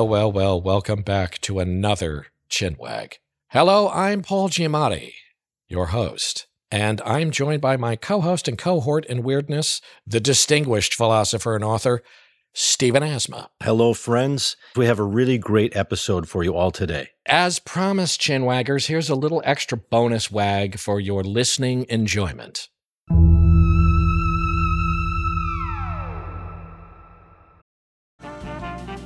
Well, well, well, welcome back to another Chinwag. Hello, I'm Paul Giamatti, your host, and I'm joined by my co host and cohort in weirdness, the distinguished philosopher and author, Stephen Asma. Hello, friends. We have a really great episode for you all today. As promised, Chinwaggers, here's a little extra bonus wag for your listening enjoyment.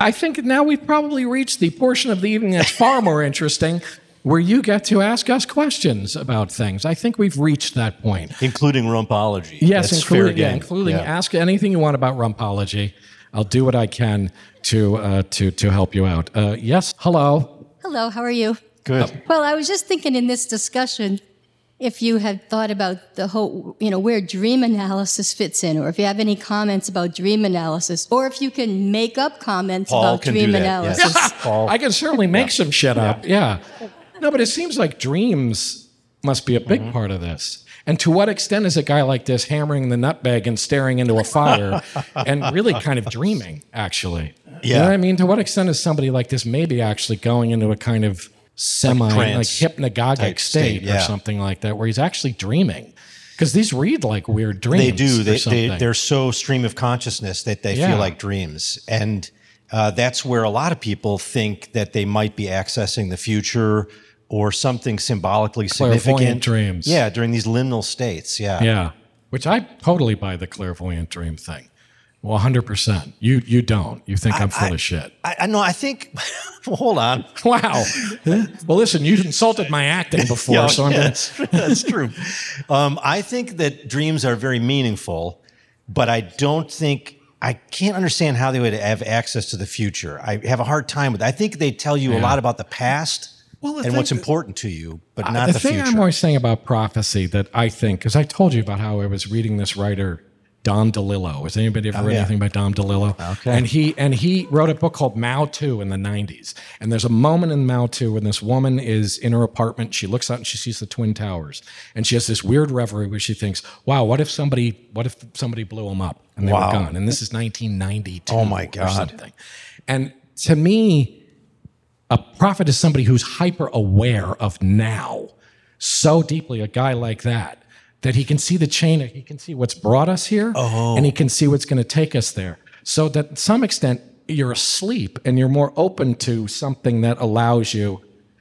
I think now we've probably reached the portion of the evening that's far more interesting, where you get to ask us questions about things. I think we've reached that point. Including rumpology. Yes, That's fair including, yeah, including Yeah. ask anything you want about rumpology. I'll do what I can to uh, to to help you out. Uh, yes, hello. Hello, how are you? Good. Well, I was just thinking in this discussion if you had thought about the whole, you know, where dream analysis fits in, or if you have any comments about dream analysis, or if you can make up comments Paul about dream do that, analysis. yes. Paul. I can certainly make some shit up. Yeah. No, but it seems like dreams must be a big Mm-hmm. part of this. And to what extent is a guy like this hammering the nutbag and staring into a fire and really kind of dreaming, actually? You know Yeah. what I mean? To what extent is somebody like this maybe actually going into a kind of semi, like, trance hypnagogic state, state, yeah. or something like that, where he's actually dreaming? Because these read like weird dreams. They do. They, something. they, they're so stream of consciousness that they Yeah. feel like dreams. And uh, that's where a lot of people think that they might be accessing the future or something symbolically significant. dreams. Yeah, during these liminal states. Yeah. Yeah, which I totally buy the clairvoyant dream thing. Well, hundred percent. You you don't. You think I, am full of shit. I, I know. I think. well, hold on. Wow. well, listen, you insulted my acting before, Yeah, so I'm yeah, gonna. that's, that's true. Um, I think that dreams are very meaningful, but I don't think I can't understand how they would have access to the future. I have a hard time with. I think they tell you a lot about the past Well, the and what's thing- important to you, but not the, the, thing future. I'm always saying about prophecy that I think, because I told you about how I was reading this writer Don DeLillo. Has anybody ever oh, read yeah. anything by Don DeLillo? Okay. And he and he wrote a book called Mao II in the '90s. And there's a moment in Mao II when this woman is in her apartment. She looks out and she sees the twin towers, and she has this weird reverie where she thinks, "Wow, what if somebody, what if somebody blew them up and they Wow. were gone?" And this is 1992. Oh, my Or God. something. And to me, a prophet is somebody who's hyper aware of now so deeply, a guy like that, that he can see the chain, he can see what's brought us here, oh. and he can see what's going to take us there. So that to some extent, you're asleep and you're more open to something that allows you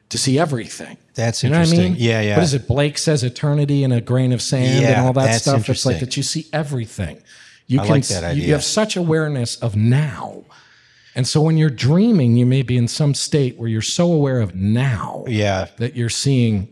to see everything. That's You know what I mean? interesting. Yeah, yeah. What is it? Blake says eternity in a grain of sand and all that that's stuff. It's like that you see everything. You I can like that you- You have such awareness of now. And so when you're dreaming, you may be in some state where you're so aware of now yeah. that you're seeing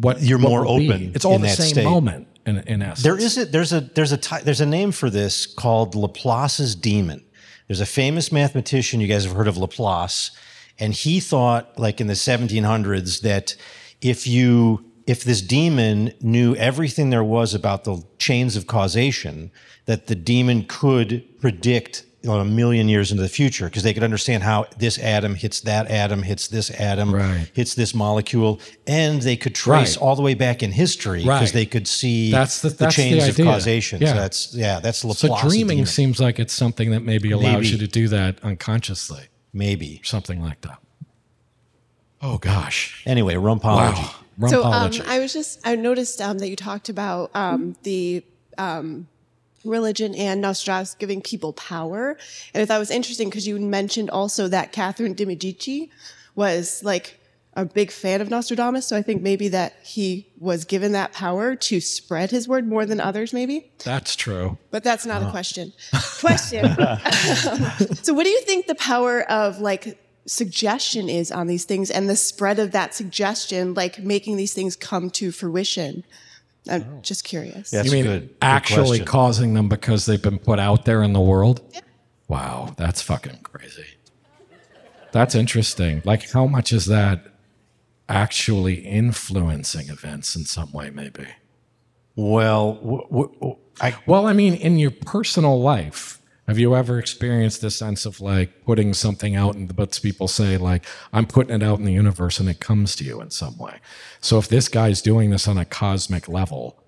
what You're what more will be. open It's all in the that same state. moment in, in essence. There is a there's a there's a ty- there's a name for this called Laplace's demon. There's a famous mathematician you guys have heard of Laplace, and he thought like in the 1700s that if you if this demon knew everything there was about the chains of causation, that the demon could predict you know, a million years into the future because they could understand how this atom hits that atom, hits this atom, Right. hits this molecule, and they could trace Right. all the way back in history because Right. they could see That's the- that's the chains of causation. Yeah. So that's yeah, that's so dreaming demon. seems like it's something that maybe allows Maybe. you to do that unconsciously, maybe. something like that. Oh gosh. Anyway, rumpology. Wow. So um, I was just I noticed um, that you talked about um, the um, religion and Nostradamus giving people power, and I thought it was interesting because you mentioned also that Catherine de Medici was like a big fan of Nostradamus. So I think maybe that he was given that power to spread his word more than others, maybe. That's true. But that's not a question. question. so what do you think the power of like suggestion is on these things and the spread of that suggestion, like making these things come to fruition? I'm oh. just curious. That's you mean good. Good actually question. causing them because they've been put out there in the world? Wow, that's fucking crazy. That's interesting. Like, how much is that actually influencing events in some way, maybe? Well, w- w- I, Well, I mean, in your personal life, have you ever experienced this sense of like putting something out and the but people say like I'm putting it out in the universe and it comes to you in some way. So if this guy's doing this on a cosmic level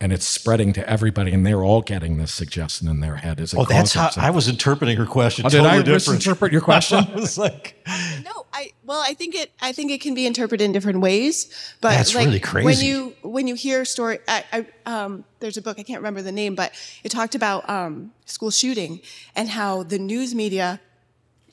and it's spreading to everybody and they're all getting this suggestion in their head, is it oh, that's causing how something? I was interpreting her question. Oh, did totally I different. misinterpret your question? I was like, No, I well, I think it. I think it can be interpreted in different ways. But That's like really when you when you hear a story, I, I um, there's a book I can't remember the name, but it talked about um, school shooting and how the news media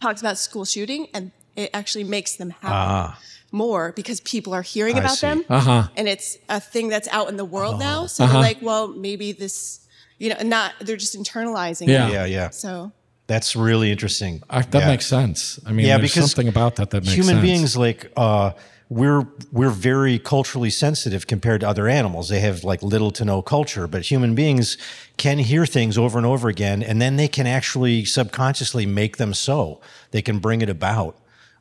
talks about school shooting and it actually makes them happen more because people are hearing. I about see. them, Uh-huh. and it's a thing that's out in the world Oh. now. So they're like, well, maybe this, you know, not they're just internalizing. Yeah. it. yeah, yeah. So That's really interesting. I, that Yeah. makes sense. I mean, Yeah, there's because something about that that makes sense. human sense. beings like uh we're we're very culturally sensitive compared to other animals they have like little to no culture but human beings can hear things over and over again and then they can actually subconsciously make them so they can bring it about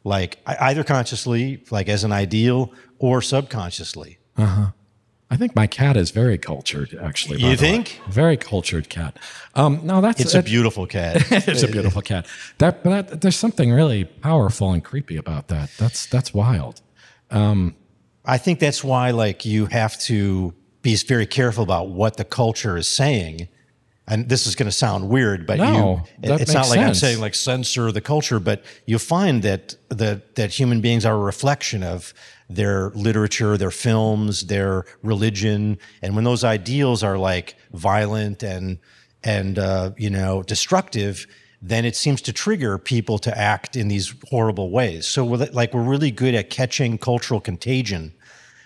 like either consciously like as an ideal or subconsciously Uh huh. I think my cat is very cultured, actually. You think? Very cultured cat. Um, no, that's it's a it- beautiful cat it's a beautiful cat. That, that, there's something really powerful and creepy about that. That's that's wild. Um, I think that's why like you have to be very careful about what the culture is saying. And this is going to sound weird, but No, you, it's not like I'm saying like censor the culture, but you find that that that human beings are a reflection of their literature, their films, their religion, and when those ideals are like violent and and uh, you know destructive, then it seems to trigger people to act in these horrible ways. So we're like we're really good at catching cultural contagion.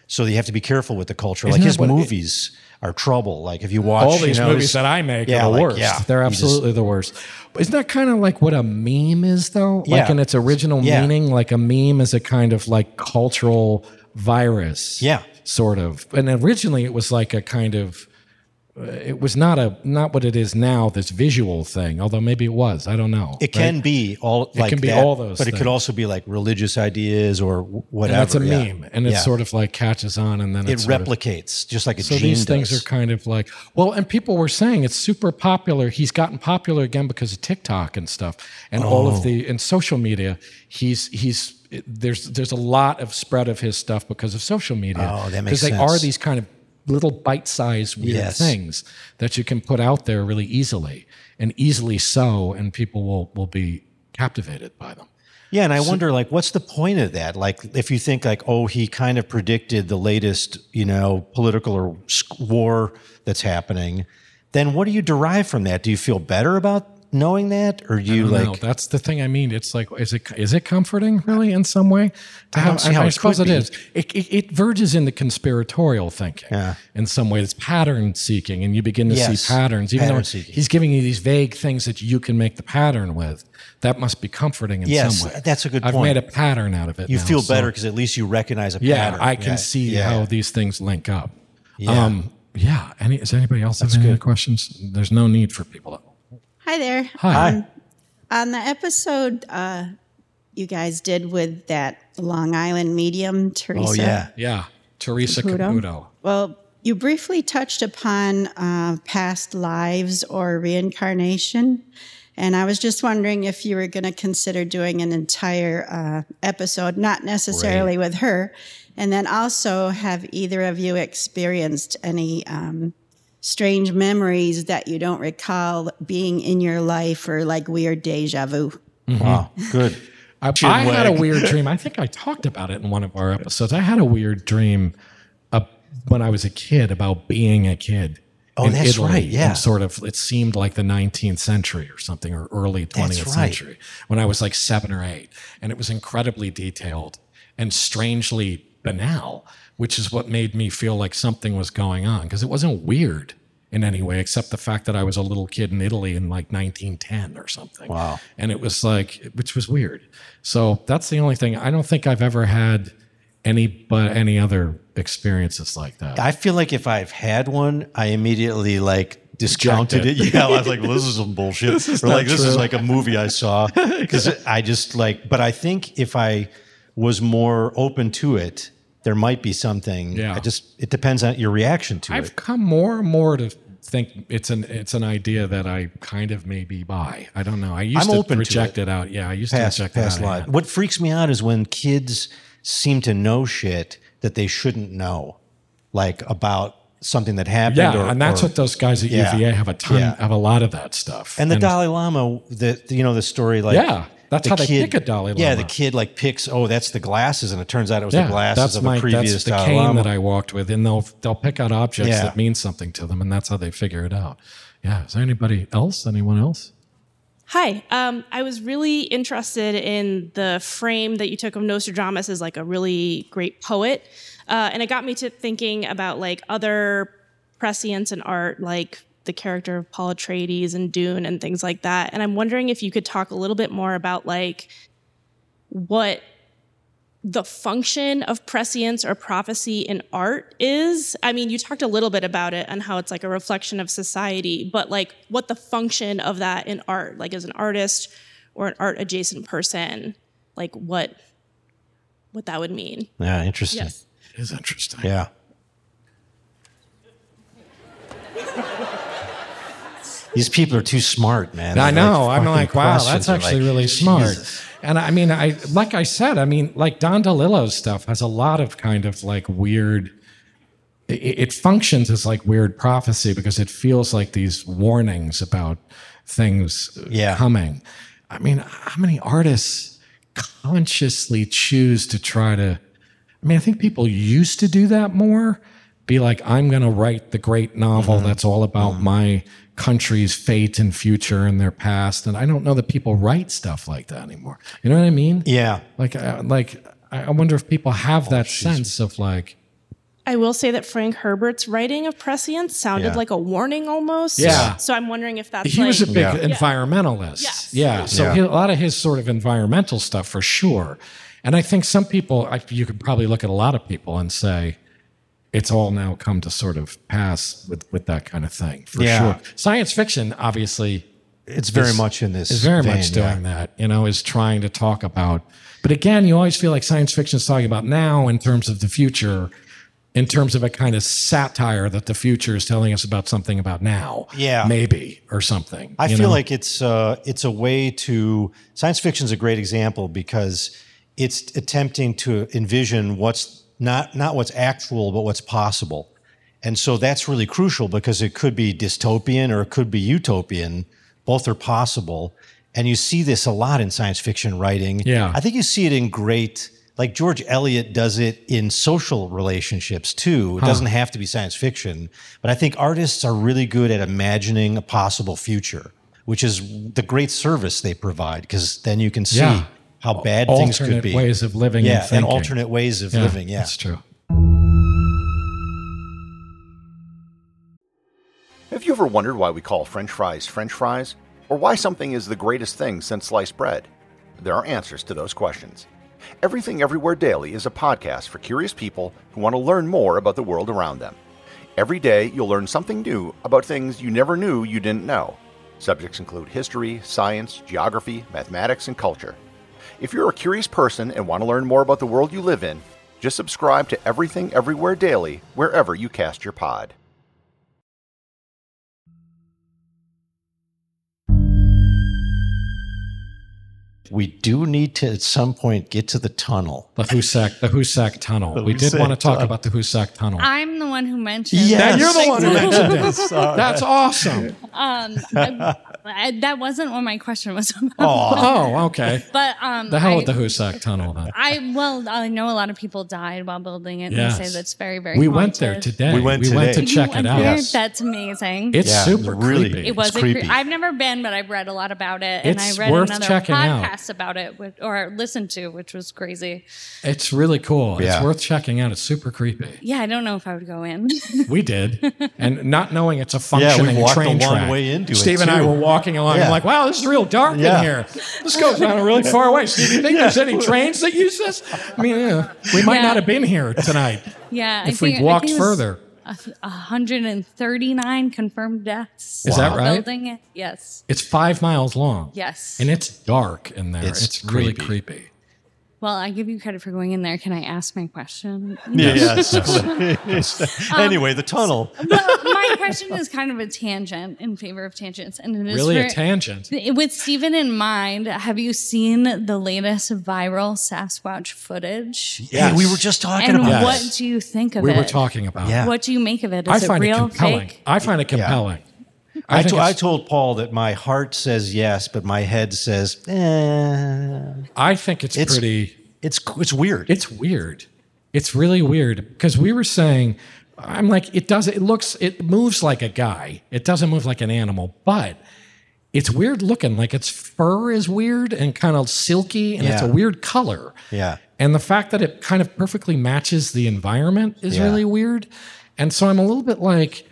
So you have to be careful with the culture. Isn't like his what it- movies are trouble. Like if you watch All these you know, movies that I make yeah, are the like, worst. yeah, They're you just- absolutely the worst. But isn't that kind of like what a meme is, though? Like Yeah. in its original Yeah. meaning, like a meme is a kind of like cultural virus. Yeah. Sort of. And originally it was like a kind of. Uh, It was not a not what it is now. This visual thing, although maybe it was. I don't know. It can be all like can be that, all those but it could also be like religious ideas or w- and whatever. that's a yeah. meme, and it Yeah. sort of like catches on, and then it it sort of- replicates just like a So these things are kind of like well, and people were saying it's super popular. He's gotten popular again because of TikTok and stuff, and all of Oh. the and social media. He's he's there's there's a lot of spread of his stuff because of social media. Oh, that makes sense. because they are these kind of little bite-sized weird Yes. things that you can put out there really easily and easily so, and people will will be captivated by them. Yeah, and I wonder, like, what's the point of that? Like, if you think, like, oh, he kind of predicted the latest, you know, political or war that's happening, then what do you derive from that? Do you feel better about knowing that, or you like? know. that's the thing. I mean, it's like, is it is it comforting really in some way? To I don't see how I it suppose it is. It, it, it verges into conspiratorial thinking. Yeah. In some way, it's pattern seeking, and you begin to Yes. see patterns. Even Pattern though seeking. he's giving you these vague things that you can make the pattern with, that must be comforting in Yes, some way. that's a good I've point. made a pattern out of it. you now, feel better because at least you recognize a Yeah, pattern. I can Yeah, see yeah. how these things link up. Yeah. Um, yeah. Any, does anybody else have any questions? There's no need for people to. Hi there. Hi. Um, on the episode uh, you guys did with that Long Island medium, Teresa. Oh yeah, Yeah. Teresa Caputo. Caputo. Well, you briefly touched upon uh, past lives or reincarnation. And I was just wondering if you were going to consider doing an entire uh, episode, not necessarily with her. And then also, have either of you experienced any um, strange memories that you don't recall being in your life or like weird deja vu? wow, good. I, I had a weird dream. I think I talked about it in one of our episodes. I had a weird dream uh, when I was a kid about being a kid. Oh, in that's Italy right, yeah. in sort of, it seemed like the 19th century or something, or early 20th That's right. century, when I was like seven or eight. And it was incredibly detailed and strangely banal, which is what made me feel like something was going on because it wasn't weird in any way, except the fact that I was a little kid in Italy in like 1910 or something. Wow. And it was like, which was weird. So that's the only thing. I don't think I've ever had any, but any other experiences like that. I feel like if I've had one, I immediately like discounted it. Yeah, I was like, well, this is some bullshit. This is or like not this is like a movie I saw because I just like. But I think if I was more open to it, there might be something. Yeah. I just it depends on your reaction to it. I've come more and more to think it's an it's an idea that I kind of maybe buy. I don't know. I used I'm to open to reject it. it. out. Yeah, I used Past to reject past it out. What freaks me out is when kids seem to know shit that they shouldn't know, like about something that happened. Yeah, or- and that's or- what those guys at Yeah. UVA have a ton Yeah. have a lot of that stuff. And the Dalai Lama, the you know the story like Yeah, that's the how they pick a Dalai Yeah, the kid like picks oh that's the glasses, and it turns out it was yeah, the glasses that's of my a previous that's the Dalai cane Lama. that I walked with, and they'll they'll pick out objects Yeah. that mean something to them, and that's how they figure it out. Yeah, is there anybody else? Anyone else? Hi. Um, I was really interested in the frame that you took of Nostradamus as like a really great poet. Uh, and it got me to thinking about like other prescience in art, like the character of Paul Atreides and Dune and things like that. And I'm wondering if you could talk a little bit more about like what the function of prescience or prophecy in art is. I mean, you talked a little bit about it and how it's like a reflection of society, but like what the function of that in art, like as an artist or an art adjacent person, like what what that would mean. yeah, interesting. Yes. It is interesting. Yeah. These people are too smart, man. I know. I'm like, wow, that's actually like, really smart. Jesus. And I mean, I like I said, I mean, like Don DeLillo's stuff has a lot of kind of like weird. It, it functions as like weird prophecy because it feels like these warnings about things Yeah. coming. I mean, how many artists consciously choose to try to? I mean, I think people used to do that more. Be like, I'm going to write the great novel Mm-hmm. that's all about my country's fate and future and their past. And I don't know that people write stuff like that anymore. You know what I mean? Yeah. Like, uh, like I I wonder if people have Oh, that sense of like, I will say that Frank Herbert's writing of prescience sounded Yeah. like a warning almost. Yeah. So I'm wondering if that's he like was a big Yeah. environmentalist. Yes. Yeah. So Yeah. He, a lot of his sort of environmental stuff for sure. And I think some people, I, you could probably look at a lot of people and say, it's all now come to sort of pass with, with that kind of thing for Yeah. sure. Science fiction, obviously, It's very is- much in this. is very vein, much doing yeah. that, you know, is trying to talk about. But again, you always feel like science fiction is talking about now in terms of the future, in terms of a kind of satire that the future is telling us about something about now. Yeah. Maybe or something. I feel know? like it's uh, it's a way to science fiction is a great example because it's attempting to envision what's not not what's actual but what's possible, and so that's really crucial because it could be dystopian or it could be utopian. Both are possible, and you see this a lot in science fiction writing. Yeah. I think you see it in great. Like George Eliot does it in social relationships too. It doesn't have to be science fiction, but I think artists are really good at imagining a possible future, which is the great service they provide because then you can see Yeah. How bad things could be. ways of living yeah, and thinking. alternate ways of living. Yeah, That's true. Have you ever wondered why we call French fries French fries? Or why something is the greatest thing since sliced bread? There are answers to those questions. Everything Everywhere Daily is a podcast for curious people who want to learn more about the world around them. Every day, you'll learn something new about things you never knew you didn't know. Subjects include history, science, geography, mathematics, and culture. If you're a curious person and want to learn more about the world you live in, just subscribe to Everything Everywhere Daily wherever you cast your pod. we do need to at some point get to the tunnel. The Hoosac, the Hoosac Tunnel. we did want to talk Tunnel. about the Hoosac Tunnel. I'm the one who mentioned. Yes. Yeah, you're the one who mentioned it. That's awesome. Um, I, I, that wasn't what my question was about. Oh, okay. But um, The hell I, with the Hoosac Tunnel then. I well, I know a lot of people died while building it. and They say that's very, very. We went there today. We went we went to check You it out. Yes. That's amazing. It's Yeah, super really. creepy. It was It's a cre- creepy. I've never been, but I've read a lot about it, and I read worth another checking out. podcast about it, which, or listened to, which was crazy. It's really cool. Yeah. It's worth checking out. It's super creepy. Yeah, I don't know if I would go in. We did, and not knowing it's a functioning walked train a long track. way into it, Steve and I too. were walking along. Yeah. I'm like, "Wow, this is real dark Yeah. in here. This goes down really far away." Steve, do you think there's any trains that use this? I mean, yeah, we might Yeah. not have been here tonight yeah, if we think, walked think it was further. a- a 139 confirmed deaths. Is that right? Building it, yes, It's five miles long. yes. and it's dark in there. It's It's, really creepy. Creepy. well, I give you credit for going in there. Can I ask my question? Yeah, yes. Um, anyway, the tunnel. well, my question is kind of a tangent in favor of tangents, and it is Really a tangent. With Stephen in mind, have you seen the latest viral Sasquatch footage? Yeah, we were just talking And about what this. do you think of We it? We were talking about. Yeah. it. What do you make of it? I Is it find it compelling. fake? I find it compelling. I, think to- I told Paul that my heart says yes, but my head says, eh. I think it's, It's- pretty. It's it's weird. It's weird. It's really weird because we were saying, I'm like, it does. It looks. It moves like a guy. It doesn't move like an animal, but it's weird looking. Like its fur is weird and kind of silky, and it's a weird color. Yeah. And the fact that it kind of perfectly matches the environment is Yeah. really weird. And so I'm a little bit like,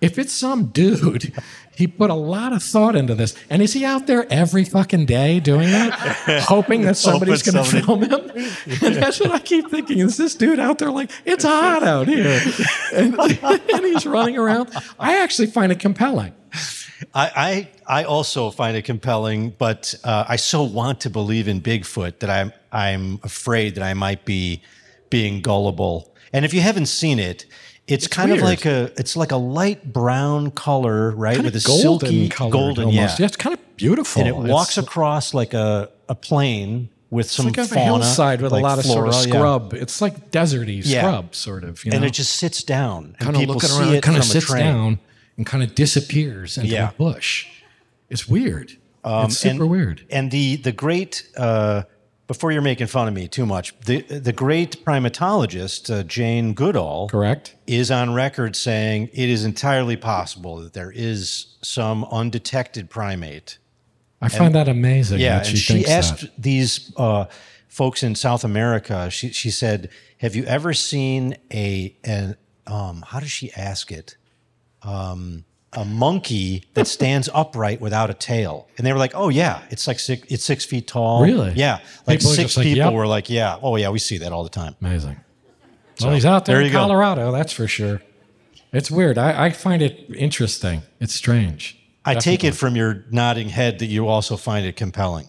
if it's some dude, he put a lot of thought into this. And is he out there every fucking day doing that? hoping that somebody's going to film him? And that's what I keep thinking. Is this dude out there like, it's hot out here? And, and he's running around. I actually find it compelling. I, I I also find it compelling, but uh, I so want to believe in Bigfoot that I'm I'm afraid that I might be being gullible. And if you haven't seen it, it's, kind weird. of like a it's like a light brown color, right, Kind with a golden silky golden, almost. yeah. it's kind of beautiful. and it walks It's- across like a a plain with some It's like fauna, a hillside with like a lot of flora, sort of yeah. scrub. It's like deserty Yeah. scrub, sort of. You know? and it just sits down, and kind of people looking see around, it kind of sits down and kind of disappears into Yeah. a bush. It's weird. Um, it's super and, weird. And the the great uh, before you're making fun of me too much, the the great primatologist uh, Jane Goodall, correct, is on record saying it is entirely possible that there is some undetected primate. I find that amazing. Yeah, that she, she asked that. these uh, folks in South America. She she said, "Have you ever seen a an um, how does she ask it? Um, a monkey that stands upright without a tail?" And they were like, "Oh yeah, it's like six, it's six feet tall. Really? Yeah, like People six just like, people "Yep." were like, "Yeah, oh yeah, we see that all the time." Amazing. So, well, he's out there, there in you go. Colorado, that's for sure. It's weird. I, I find it interesting. It's strange. I take it from your nodding head that you also find it compelling.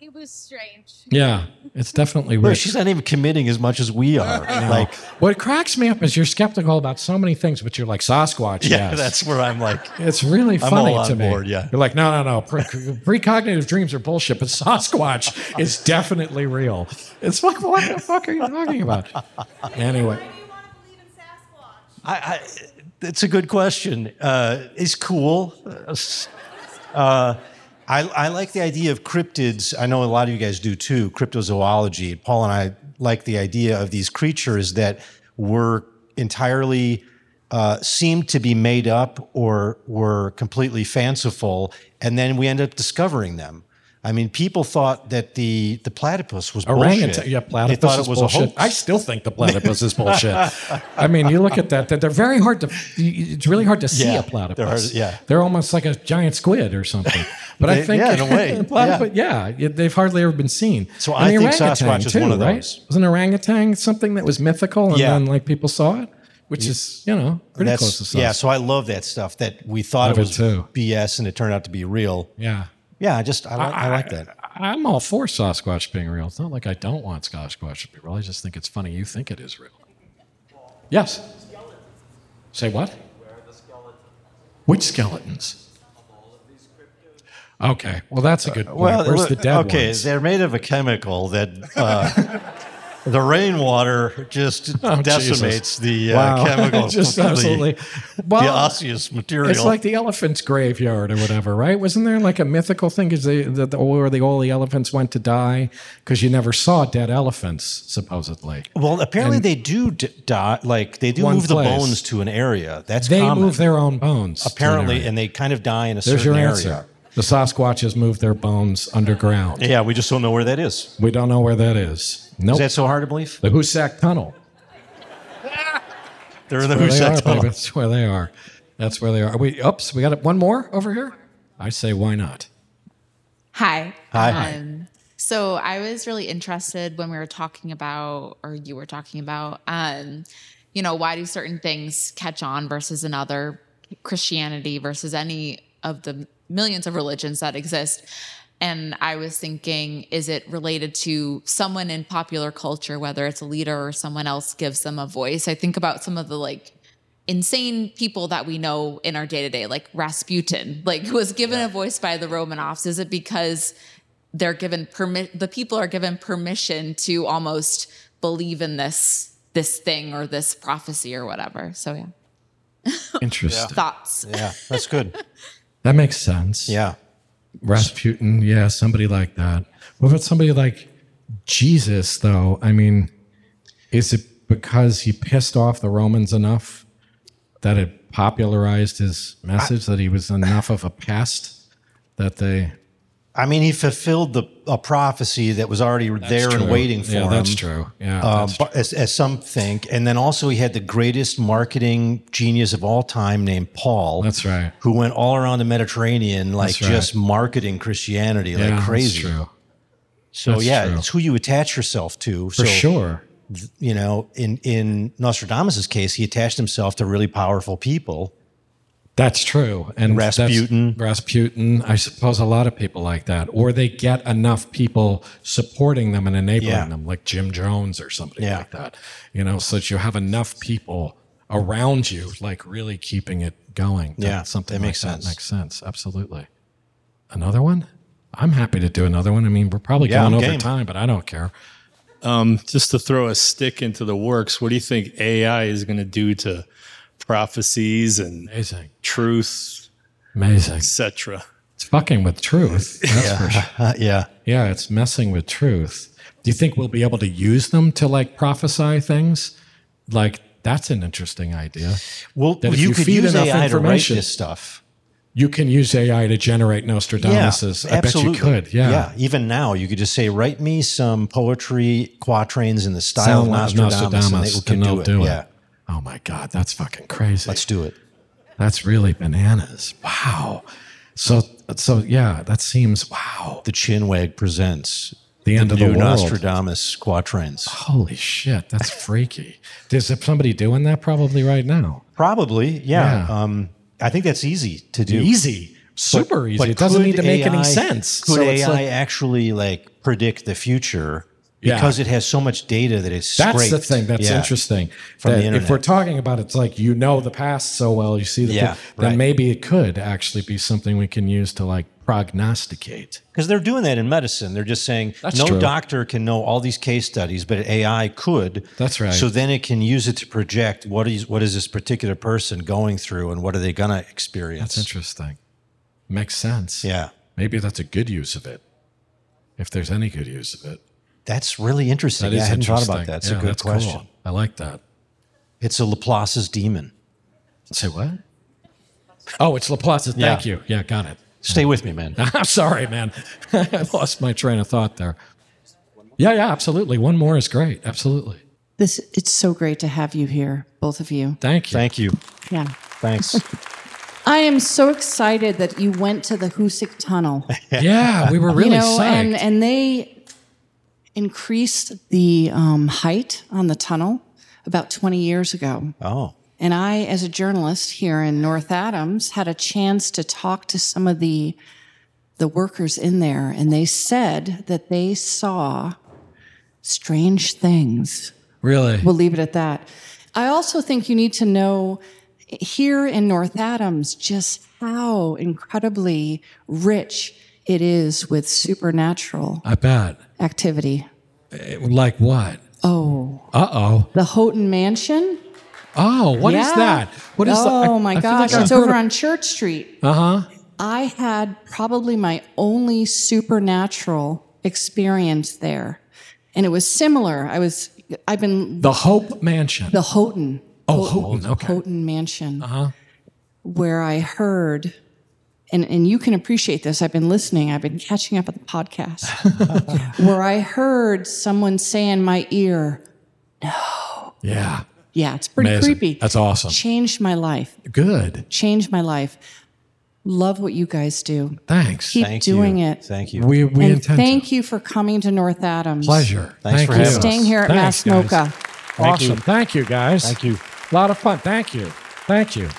It was strange. Yeah, it's definitely weird. she's not even committing as much as we are. Like, what cracks me up is you're skeptical about so many things, but you're like Sasquatch. yeah, yes. that's where I'm like. It's really I'm funny to me. board, yeah. You're like, no, no, no. Pre- precognitive dreams are bullshit, but Sasquatch is definitely real. It's like, what the fuck are you talking about? Anyway, I, I, it's a good question. Uh, it's cool. Uh, I, I like the idea of cryptids. I know a lot of you guys do too, cryptozoology. Paul and I like the idea of these creatures that were entirely uh, seemed to be made up or were completely fanciful, and then we end up discovering them. I mean, people thought that the the platypus was orangutan. bullshit. Yeah, platypus They thought it was bullshit. a hoax. I still think the platypus is bullshit. I mean, you look at that; that they're very hard to. It's really hard to see Yeah, a platypus. they're hard- yeah. they're almost like a giant squid or something. But I think, yeah, in a way, platypus, yeah. yeah, they've hardly ever been seen. So And I think orangutan, Sasquatch is too, one of right? those. Was an orangutan something that was mythical, and Yeah. then like people saw it, which is you know pretty close to Sasquatch. Yeah, so I love that stuff that we thought Love it it was too. BS and it turned out to be real. yeah. Yeah, I just I like, I, like that. I'm all for Sasquatch being real. It's not like I don't want Sasquatch to be real. I just think it's funny you think it is real. Yes. Say what? Which skeletons? Okay, well that's a good point. Where's look, the dead okay, ones? they're made of a chemical that uh, the rainwater just Oh, decimates Jesus. the uh, Wow. chemical, Just the- absolutely. the Well, osseous material. It's like the elephant's graveyard or whatever, right? Wasn't there like a mythical thing? Is they the, the, where the all the elephants went to die because you never saw dead elephants, supposedly. well, apparently and- they do d- die. Like they do move place. the bones to an area. That's They common. move their own bones. to an apparently, and they kind of die in a there's certain your area. Answer. The Sasquatches move their bones underground. Yeah, we just don't know where that is. We don't know where that is. Nope. Is that so hard to believe? the Hoosac Tunnel. They're in the Where they Hoosac Tunnel. baby. That's where they are. That's where they are. Are we? Oops, we got one more over here. I say, why not? Hi. Hi. Um, so I was really interested when we were talking about, or you were talking about, um, you know, why do certain things catch on versus another, Christianity versus any of the millions of religions that exist. And I was thinking, is it related to someone in popular culture, whether it's a leader or someone else gives them a voice? I think about some of the like insane people that we know in our day to day, like Rasputin, like was given a voice by the Romanovs. Is it because they're given permit? The people are given permission to almost believe in this this thing or this prophecy or whatever. So yeah, Interesting. thoughts. Yeah, that's good. That makes sense. Yeah. Rasputin, yeah, somebody like that. What about somebody like Jesus, though? I mean, is it because he pissed off the Romans enough that it popularized his message that he was enough of a pest that they. I mean, he fulfilled the a prophecy that was already there true. and waiting for Yeah, him. that's true. Yeah, Um, that's but as, as some think, and then also he had the greatest marketing genius of all time, named Paul. That's right. Who went all around the Mediterranean, like right. just marketing Christianity Yeah, like that's crazy. true. So That's yeah, true. it's who you attach yourself to. For so, sure. You know, in in Nostradamus' case, he attached himself to really powerful people. That's true. And Rasputin. Rasputin, I suppose a lot of people like that. Or they get enough people supporting them and enabling Yeah. them, like Jim Jones or somebody Yeah. like that. You know, so that you have enough people around you, like really keeping it going. Yeah, something that makes like sense. That makes sense. Absolutely. Another one? I'm happy to do another one. I mean, we're probably Yeah, going I'm over game. time, but I don't care. Um, just to throw a stick into the works, what do you think AI is going to do to prophecies and Amazing. truth, Amazing. etc.? It's fucking with truth. That's for sure. yeah. Yeah, it's messing with truth. Do you think we'll be able to use them to like prophesy things? Like that's an interesting idea. Well, That if you, you could feed use enough AI to write this stuff. You can use AI to generate Nostradamus's. I bet you could. Yeah. yeah. Even now, you could just say, "Write me some poetry quatrains in the style Sound of Nostradamus,", Nostradamus, and they can and do it. do it. yeah, Oh my God, that's fucking crazy. let's do it. That's really bananas. Wow. So so yeah, that seems wow. The Chinwag presents The end of the new world. Nostradamus quatrains. Holy shit, that's freaky. There's somebody doing that probably right now. Probably, yeah. Yeah. Um, I think that's easy to do. Easy. Super But- easy. but it doesn't need to make any AI sense. Could So AI like- actually like predict the future? Yeah. Because it has so much data that it's That's the thing that's Yeah. interesting. From That the if we're talking about it's like you know the past so well, you see the Yeah, then right. maybe it could actually be something we can use to like prognosticate. Because they're doing that in medicine. They're just saying That's no true. doctor can know all these case studies, but AI could. That's right. So then it can use it to project what is what is this particular person going through and what are they gonna experience. That's interesting. Makes sense. Yeah. Maybe that's a good use of it. If there's any good use of it. That's really interesting. That I hadn't thought about that. It's Yeah, a good that's cool. question. I like that. It's a Laplace's demon. Say what? Oh, it's Laplace. Thank Yeah. you. Yeah, got it. Stay with me, man. I'm sorry, man. I lost my train of thought there. Yeah, yeah, absolutely. One more is great. Absolutely. This it's so great to have you here, both of you. Thank you. Thank you. Yeah. Thanks. I am so excited that you went to the Hoosac Tunnel. Yeah, we were really you know, psyched. and and they increased the um, height on the tunnel about 20 years ago. Oh. And I, as a journalist here in North Adams, had a chance to talk to some of the the workers in there, and they said that they saw strange things. really? We'll leave it at that. I also think you need to know here in North Adams just how incredibly rich it is with supernatural I bet. activity. Eh, Like what? Oh, Uh oh. the Houghton Mansion. Oh, what is Yeah. that? What is oh that? I- my I gosh, like it's over of- on Church Street. Uh huh. I had probably my only supernatural experience there. And it was similar. I was I've been The Hope Mansion. the Houghton. Oh, Houghton, okay. Houghton Mansion. Uh-huh. Where I heard and, and you can appreciate this. I've been listening. I've been catching up with the podcast. where I heard someone say in my ear, no. yeah. yeah, it's pretty Amazing. creepy. That's awesome. Changed my life. Good. Changed my life. Love what you guys do. Thanks. Keep Thank doing you. it. Thank you. We we and intend thank you for coming to North Adams. Pleasure. Thanks Thank for you. having us. Staying here at Thanks, Mass guys. MoCA. Thank awesome. you. Thank you, guys. Thank you. A lot of fun. Thank you. Thank you.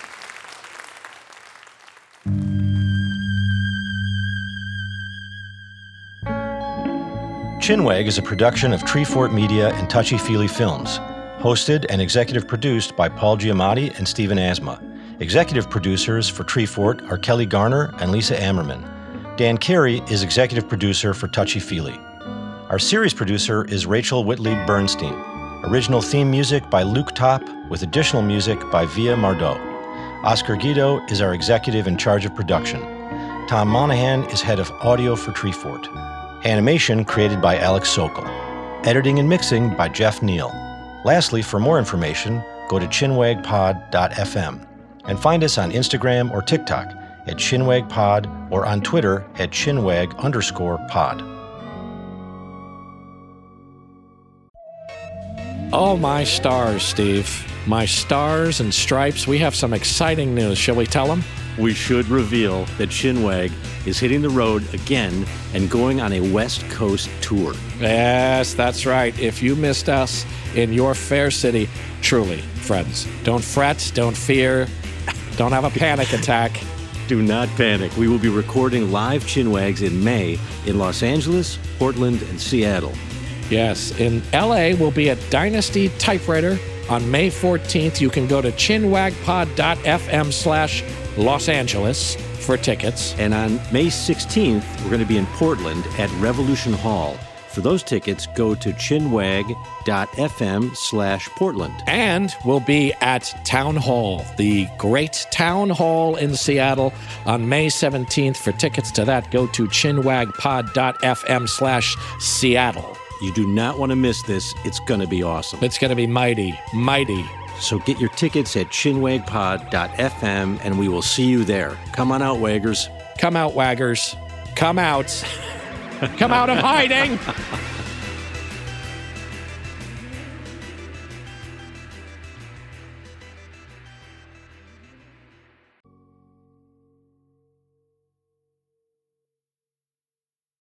Chinwag is a production of Treefort Media and Touchy Feely Films. Hosted and executive produced by Paul Giamatti and Stephen Asma. Executive producers for Treefort are Kelly Garner and Lisa Ammerman. Dan Carey is executive producer for Touchy Feely. Our series producer is Rachel Whitley Bernstein. Original theme music by Luke Top, with additional music by Via Mardot. Oscar Guido is our executive in charge of production. Tom Monahan is head of audio for Treefort. Animation created by Alex Sokol. Editing and mixing by Jeff Neal. Lastly, for more information, go to chinwagpod.fm and find us on Instagram or TikTok at chinwagpod or on Twitter at chinwag underscore pod. Oh, my stars, Steve. My stars and stripes. We have some exciting news. Shall we tell them? We should reveal that Chinwag is hitting the road again and going on a West Coast tour. Yes, that's right. If you missed us in your fair city, truly, friends, don't fret, don't fear, don't have a panic attack. Do not panic. We will be recording live Chinwags in May in Los Angeles, Portland, and Seattle. Yes, in LA, we'll be at Dynasty Typewriter on May 14th. You can go to chinwagpod.fm slash Los Angeles for tickets. And on May 16th, we're going to be in Portland at Revolution Hall. For those tickets, go to chinwag.fm slash Portland. And we'll be at Town Hall, the great Town Hall in Seattle on May 17th. For tickets to that, go to chinwagpod.fm slash Seattle. You do not want to miss this. It's going to be awesome. It's going to be mighty, mighty. So get your tickets at chinwagpod.fm and we will see you there. Come on out, Waggers. Come out, Waggers. Come out. Come out of hiding.